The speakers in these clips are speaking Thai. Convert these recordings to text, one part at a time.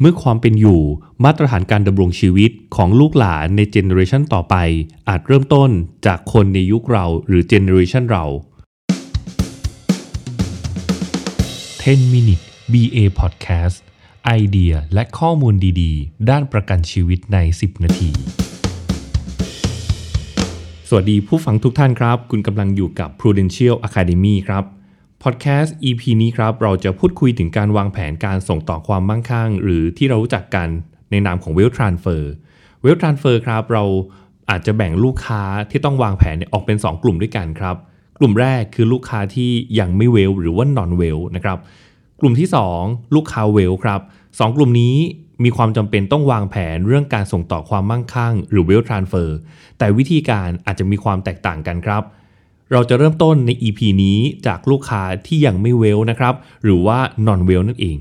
เมื่อความเป็นอยู่มาตรฐานการดำรงชีวิตของลูกหลานในเจเนอเรชันต่อไป อาจเริ่มต้นจากคนในยุคเราหรือเจเนอเรชันเรา 10 minute BA podcast ไอเดียและข้อมูลดีๆ ด้านประกันชีวิตใน 10 นาที สวัสดีผู้ฟังทุกท่านครับ คุณกำลังอยู่กับ Prudential Academy ครับ พอดแคสต์ EP นี้ครับ เราจะพูดคุยถึงการวางแผนการส่งต่อความมั่งคั่ง หรือที่เรารู้จักกันในนามของ Wealth Transfer Wealth Transfer ครับ เราอาจจะแบ่งลูกค้าที่ต้องวางแผนออกเป็น 2 กลุ่มด้วยกันครับ กลุ่มแรกคือลูกค้าที่ยังไม่เวลหรือว่า non well นะครับ กลุ่มที่ 2 ลูกค้าเวลครับสกลุ่มนี้มีความจำเป็นต้องวางแผนเรื่องการส่งต่อความมั่งคั่ง หรือ wealth transfer แต่วิธีการอาจจะมีความแตกต่างกันครับ เราจะเริ่มต้นใน EP นี้จากลูกค้าที่ยังไม่เวลนะครับ หรือว่า non well นั่นเอง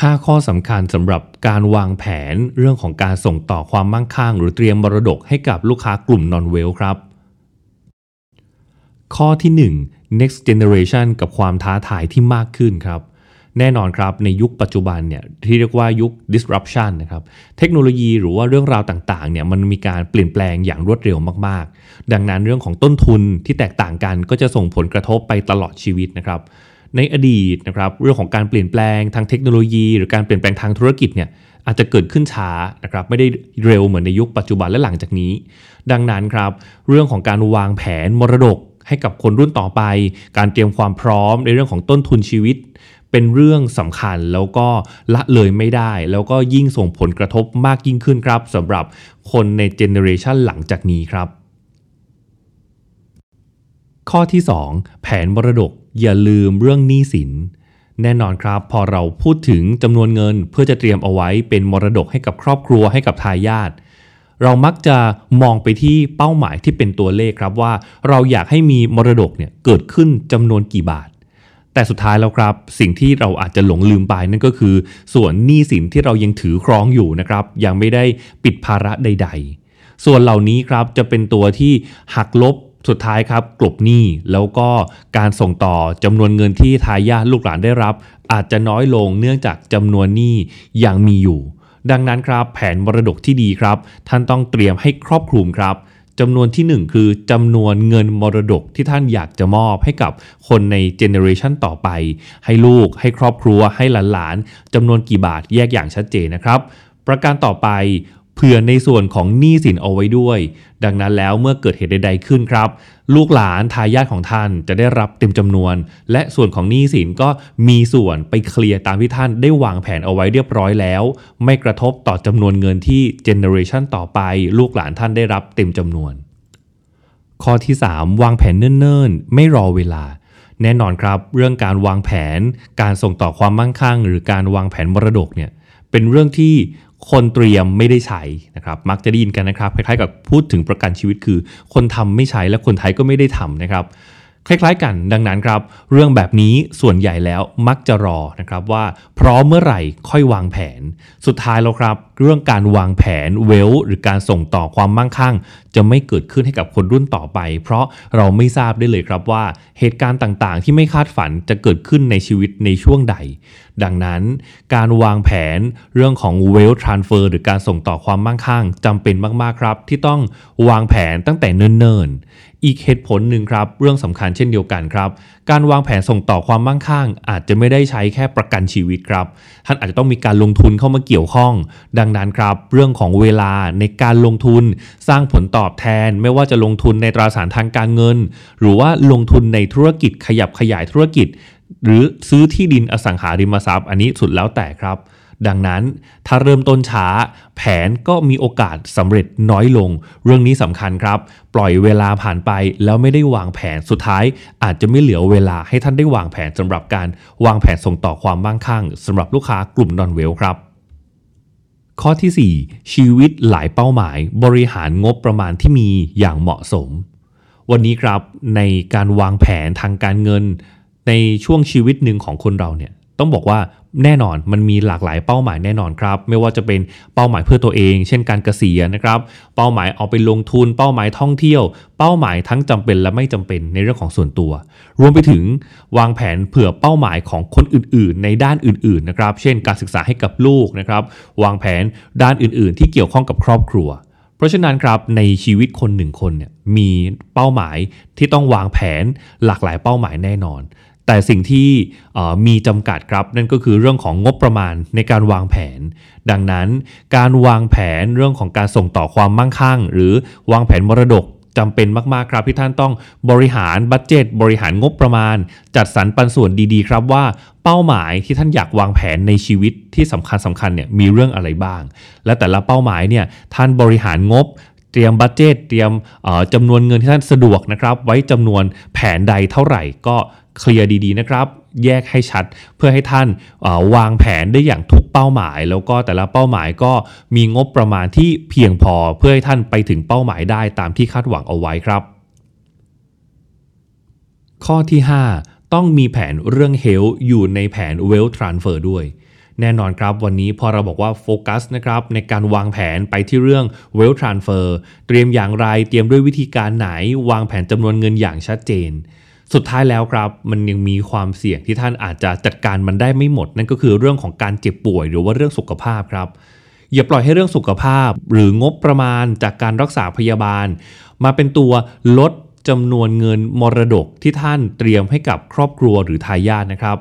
5 ข้อสำคัญสำหรับการวางแผนเรื่องของการส่งต่อความมั่งคั่ง หรือเตรียมมรดกให้กับลูกค้ากลุ่ม non well ครับ ข้อที่ 1 next generation กับความท้าทายที่มากขึ้นครับ แน่นอนครับในยุคปัจจุบันเนี่ยที่เรียกว่ายุค disruption นะครับเทคโนโลยีหรือว่าเรื่องราวต่างๆเนี่ยมันมีการเปลี่ยนแปลงอย่างรวดเร็วมากๆ ดังนั้นเรื่องของต้นทุนที่แตกต่างกันก็จะส่งผลกระทบไปตลอดชีวิตนะครับในอดีตนะครับเรื่องของการเปลี่ยนแปลงทางเทคโนโลยี หรือการเปลี่ยนแปลงทางธุรกิจเนี่ยอาจจะเกิดขึ้นช้านะครับไม่ได้เร็วเหมือนในยุคปัจจุบันและหลังจากนี้ ดังนั้นครับเรื่องของการวางแผนมรดกให้กับคนรุ่นต่อไป การเตรียมความพร้อมในเรื่องของต้นทุนชีวิตเป็นเรื่องสำคัญแล้วก็ละเลยไม่ได้ แล้วก็ยิ่งส่งผลกระทบมากยิ่งขึ้นครับสำหรับคนในเจเนอเรชันหลังจากนี้ครับ ข้อที่ 2 แผนมรดกอย่าลืมเรื่องหนี้สินแน่นอนครับ พอเราพูดถึงจำนวนเงินเพื่อจะเตรียมเอาไว้เป็นมรดกให้กับครอบครัวให้กับทายาทเรามักจะมองไปที่เป้าหมายที่เป็นตัวเลขครับว่า เราอยากให้มีมรดกเนี่ยเกิดขึ้นจำนวนกี่บาท แต่สุดท้ายแล้วครับ สิ่งที่เราอาจจะหลงลืมไปนั่นก็คือ ส่วนหนี้สินที่เรายังถือครองอยู่นะครับ ยังไม่ได้ปิดภาระใด ๆ ส่วนเหล่านี้ครับจะเป็นตัวที่หักลบสุดท้ายครับกลบหนี้แล้วก็การส่งต่อจำนวนเงินที่ทายาทลูกหลานได้รับ อาจจะน้อยลงเนื่องจากจำนวนหนี้ยังมีอยู่ ดังนั้นครับแผนมรดกที่ดีครับ ท่านต้องเตรียมให้ครอบคลุมครับ จำนวนที่ 1 คือจำนวนเงินมรดกที่ท่านอยากจะมอบให้กับคนในเจเนอเรชันต่อไป ให้ลูก ให้ครอบครัว ให้หลานๆจำนวนกี่บาทแยกอย่างชัดเจนนะครับ ประการต่อไป เผื่อในส่วนของหนี้สินเอาไว้ด้วย ดังนั้นแล้วเมื่อเกิดเหตุใดๆขึ้นครับ ลูกหลานทายาทของท่านจะได้รับเต็มจำนวน และส่วนของหนี้สินก็มีส่วนไปเคลียร์ตามที่ท่านได้วางแผนเอาไว้เรียบร้อยแล้ว ไม่กระทบต่อจำนวนเงินที่เจเนอเรชันต่อไป ลูกหลานท่านได้รับเต็มจำนวน ข้อที่ 3 วางแผนเนิ่นๆ ไม่รอเวลาแน่นอนครับ เรื่องการวางแผนการส่งต่อความมั่งคั่ง หรือการวางแผนมรดกเนี่ยเป็นเรื่องที่ คนเตรียมไม่ได้ใช้นะครับมักจะได้ยินกันนะครับคล้ายๆกับพูดถึงประกันชีวิตคือ คนทำไม่ใช้และคนไทยก็ไม่ได้ทำนะครับ คล้ายๆกันดังนั้นครับ เรื่องแบบนี้ส่วนใหญ่แล้วมักจะรอนะครับว่า พร้อมเมื่อไหร่ค่อยวางแผน สุดท้ายแล้วครับ เรื่องการวางแผนเวล หรือการส่งต่อความมั่งคั่ง จะไม่เกิดขึ้นให้กับคนรุ่นต่อไป เพราะเราไม่ทราบได้เลยครับว่า เหตุการณ์ต่างๆ ที่ไม่คาดฝันจะเกิดขึ้นในชีวิตในช่วงใด ดังนั้น การวางแผนเรื่องของเวลทรานเฟอร์หรือการส่งต่อความมั่งคั่งจำเป็นมากๆครับ ที่ต้องวางแผนตั้งแต่เนิ่นๆ อีกเหตุผลหนึ่งครับ เรื่องสำคัญเช่นเดียวกันครับ การวางแผนส่งต่อความมั่งคั่ง อาจจะไม่ได้ใช้แค่ประกันชีวิตครับ ท่านอาจจะต้องมีการลงทุนเข้ามาเกี่ยวข้อง ดังนั้นครับ เรื่องของเวลาในการลงทุนสร้างผลตอบแทน ไม่ว่าจะลงทุนในตราสารทางการเงิน หรือว่าลงทุนในธุรกิจขยับขยายธุรกิจ หรือซื้อที่ดินอสังหาริมทรัพย์ อันนี้สุดแล้วแต่ครับ ดังนั้นถ้าเริ่มต้นช้า แผนก็มีโอกาสสำเร็จน้อยลง เรื่องนี้สำคัญครับ ปล่อยเวลาผ่านไปแล้วไม่ได้วางแผนสุดท้าย อาจจะไม่เหลือเวลาให้ท่านได้วางแผนสำหรับการวางแผนส่งต่อความมั่งคั่งสำหรับลูกค้ากลุ่มนอนเวลครับข้อที่ 4 ชีวิตหลายเป้าหมาย บริหารงบประมาณที่มีอย่างเหมาะสม วันนี้ครับในการวางแผนทางการเงิน ในช่วงชีวิตหนึ่งของคนเราเนี่ย ต้องบอกว่าแน่นอนมันมีหลากหลายเป้าหมายแน่นอนครับ ไม่ว่าจะเป็นเป้าหมายเพื่อตัวเอง เช่นการเกษียณนะครับ เป้าหมายเอาไปลงทุน เป้าหมายท่องเที่ยว เป้าหมายทั้งจำเป็นและไม่จำเป็นในเรื่องของส่วนตัว รวมไปถึงวางแผนเผื่อเป้าหมายของคนอื่น ๆ ในด้านอื่น ๆ นะครับ เช่น การศึกษาให้กับลูกนะครับ วางแผนด้านอื่น ๆ ที่เกี่ยวข้องกับครอบครัวเพราะฉะนั้นครับในชีวิตคนหนึ่งคนเนี่ยมีเป้าหมายที่ต้องวางแผนหลากหลายเป้าหมายแน่นอน แต่สิ่งที่มีจำกัดครับนั่นก็คือเรื่องของงบประมาณในการวางแผน ดังนั้นการวางแผนเรื่องของการส่งต่อความมั่งคั่ง หรือวางแผนมรดกจำเป็นมาก ๆ ครับที่ท่านต้องบริหารบัตเจตบริหารงบประมาณ จัดสรรปันส่วนดีๆ ครับว่าเป้าหมายที่ท่านอยากวางแผนในชีวิตที่สำคัญสำคัญเนี่ยมีเรื่องอะไรบ้าง และแต่ละเป้าหมายเนี่ยท่านบริหารงบเตรียมบัตเจตเตรียมจำนวนเงินที่ท่านสะดวกนะครับ ไว้จำนวนแผนใดเท่าไหร่ก็ เคลียร์ดีๆนะครับ แยกให้ชัดเพื่อให้ท่านวางแผนได้อย่างทุกเป้าหมาย แล้วก็แต่ละเป้าหมายก็มีงบประมาณที่เพียงพอเพื่อให้ท่านไปถึงเป้าหมายได้ตามที่คาดหวังเอาไว้ครับ ข้อที่ 5 ต้องมีแผนเรื่อง Health อยู่ในแผน Wealth Transfer ด้วยแน่นอนครับวันนี้พอเราบอกว่าโฟกัสนะครับในการวางแผนไปที่เรื่อง Wealth Transfer เตรียมอย่างไรเตรียมด้วยวิธีการไหน วางแผนจำนวนเงินอย่างชัดเจน สุดท้ายแล้วครับมันยังมีความเสี่ยงที่ท่านอาจจะจัดการมันได้ไม่หมด นั่นก็คือเรื่องของการเจ็บป่วยหรือว่าเรื่องสุขภาพครับอย่าปล่อยให้เรื่องสุขภาพ หรืองบประมาณจากการรักษาพยาบาล มาเป็นตัวลดจำนวนเงินมรดกที่ท่านเตรียมให้กับครอบครัวหรือทายาทนะครับ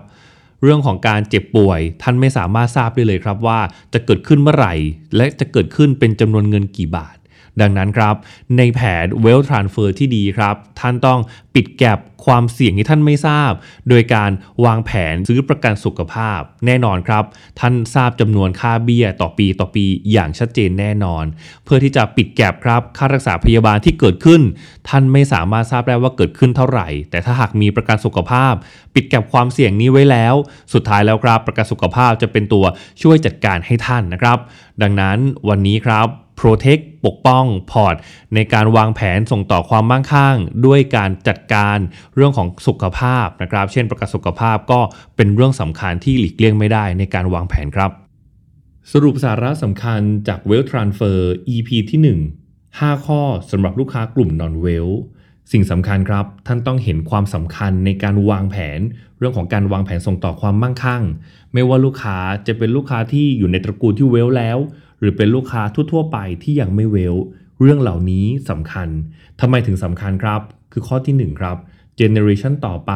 เรื่องของการเจ็บป่วย ท่านไม่สามารถทราบได้เลยครับว่าจะเกิดขึ้นเมื่อไหร่ และจะเกิดขึ้นเป็นจำนวนเงินกี่บาท ดังนั้นครับในแผน Wealth Transfer ที่ดีครับท่านต้องปิดแก็บความเสี่ยงที่ท่านไม่ทราบ โดยการวางแผนซื้อประกันสุขภาพ แน่นอนครับ ท่านทราบจำนวนค่าเบี้ยต่อปีต่อปีอย่างชัดเจนแน่นอน เพื่อที่จะปิดแก็บครับค่ารักษาพยาบาลที่เกิดขึ้น ท่านไม่สามารถทราบได้ว่าเกิดขึ้นเท่าไหร่ แต่ถ้าหากมีประกันสุขภาพ ปิดแก็บความเสี่ยงนี้ไว้แล้ว สุดท้ายแล้วครับประกันสุขภาพจะเป็นตัวช่วยจัดการให้ท่านนะครับ ดังนั้นวันนี้ครับ Protect ปกป้องพอร์ต ในการวางแผนส่งต่อความมั่งคั่ง ด้วยการจัดการเรื่องของสุขภาพนะครับ เช่นประกันสุขภาพก็เป็นเรื่องสำคัญที่หลีกเลี่ยงไม่ได้ในการวางแผนครับ สรุปสาระสำคัญจาก Wealth Transfer EP ที่ 1 5 ข้อสำหรับลูกค้ากลุ่ม Non Wealth สิ่งสำคัญครับ ท่านต้องเห็นความสำคัญในการวางแผน เรื่องของการวางแผนส่งต่อความมั่งคั่ง ไม่ว่าลูกค้าจะเป็นลูกค้าที่อยู่ในตระกูลที่เวลแล้ว หรือเป็นลูกค้าทั่วๆไปที่ยังไม่เวลเรื่องเหล่านี้สำคัญทำไมถึงสำคัญครับ คือข้อที่1ครับเจเนอเรชันต่อไป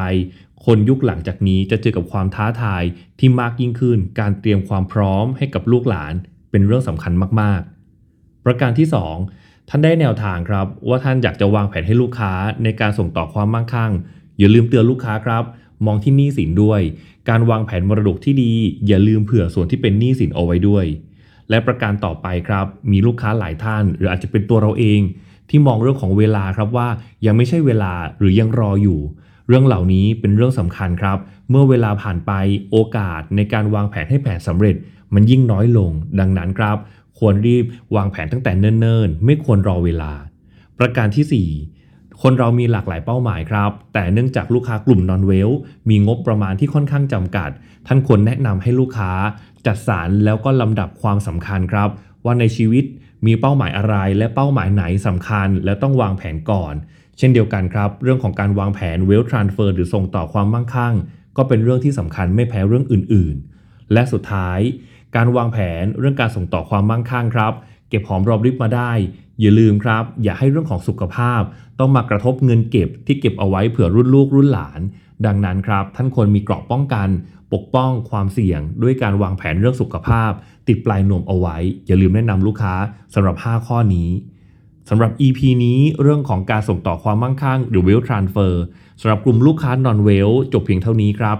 คนยุคหลังจากนี้จะเจอกับความท้าทายที่มากยิ่งขึ้น การเตรียมความพร้อมให้กับลูกหลาน เป็นเรื่องสำคัญมากๆ ประการที่ 2 ท่านได้แนวทางครับ ว่าท่านอยากจะวางแผนให้ลูกค้าในการส่งต่อความมั่งคั่ง อย่าลืมเตือนลูกค้าครับ มองที่หนี้สินด้วย การวางแผนมรดกที่ดี อย่าลืมเผื่อส่วนที่เป็นหนี้สินเอาไว้ด้วย และประการต่อไปครับ มีลูกค้าหลายท่าน หรืออาจจะเป็นตัวเราเอง ที่มองเรื่องของเวลาครับว่ายังไม่ใช่เวลาหรือยังรออยู่ เรื่องเหล่านี้เป็นเรื่องสำคัญครับ เมื่อเวลาผ่านไปโอกาสในการวางแผนให้แผนสำเร็จ มันยิ่งน้อยลง ดังนั้นครับ ควรรีบวางแผนตั้งแต่เนิ่นๆ ไม่ควรรอเวลา ประการที่ 4 คนเรามีหลากหลายเป้าหมายครับ แต่เนื่องจากลูกค้ากลุ่มนอนเวลมีงบประมาณที่ค่อนข้างจำกัด ท่านควรแนะนำให้ลูกค้า จัดสรรแล้วก็ลำดับความสำคัญครับ ว่าในชีวิตมีเป้าหมายอะไรและเป้าหมายไหนสำคัญ และต้องวางแผนก่อน เช่นเดียวกันครับ เรื่องของการวางแผน wealth transfer หรือส่งต่อความมั่งคั่ง ก็เป็นเรื่องที่สำคัญไม่แพ้เรื่องอื่นๆ และสุดท้าย การวางแผนเรื่องการส่งต่อความมั่งคั่งครับ เก็บหอมรอมริบมาได้ อย่าลืมครับ อย่าให้เรื่องของสุขภาพ ต้องมากระทบเงินเก็บที่เก็บเอาไว้เผื่อรุ่นลูกรุ่นหลาน ดังนั้นครับ ท่านควรมีเกราะป้องกัน ปกป้องความเสี่ยง ด้วยการวางแผนเรื่องสุขภาพ ติดปลายนวมเอาไว้ อย่าลืมแนะนำลูกค้าสำหรับ 5 ข้อนี้สำหรับ EP นี้เรื่องของการส่งต่อความมั่งคั่งหรือ Wealth Transfer สำหรับกลุ่มลูกค้า Non Wealth จบเพียงเท่านี้ครับ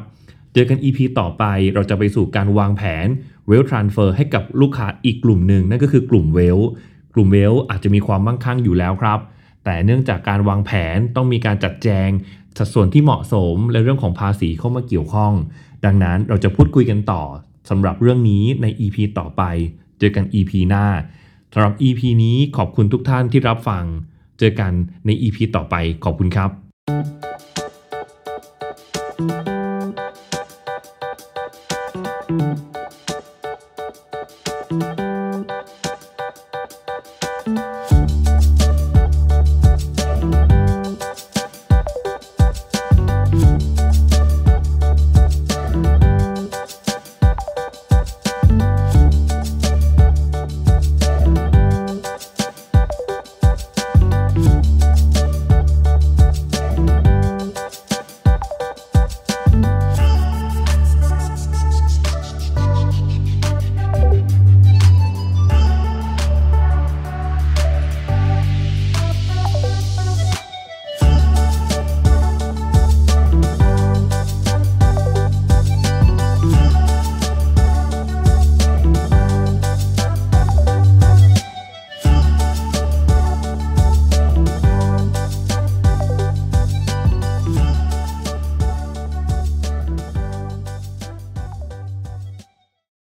เจอกัน EP ต่อไปเราจะไปสู่การวางแผน Wealth Transfer ให้กับลูกค้าอีกกลุ่มหนึ่งนั่นก็คือกลุ่ม Wealth กลุ่มเวลอาจจะมีความมั่งคั่งอยู่แล้วครับ แต่เนื่องจากการวางแผนต้องมีการจัดแจง สัดส่วนที่เหมาะสมและเรื่องของภาษีเข้ามาเกี่ยวข้อง ดังนั้นเราจะพูดคุยกันต่อสำหรับเรื่องนี้ใน EP ต่อไป เจอกัน EP หน้าสำหรับ EP นี้ขอบคุณทุกท่านที่รับฟัง เจอกันใน EP ต่อไปขอบคุณครับ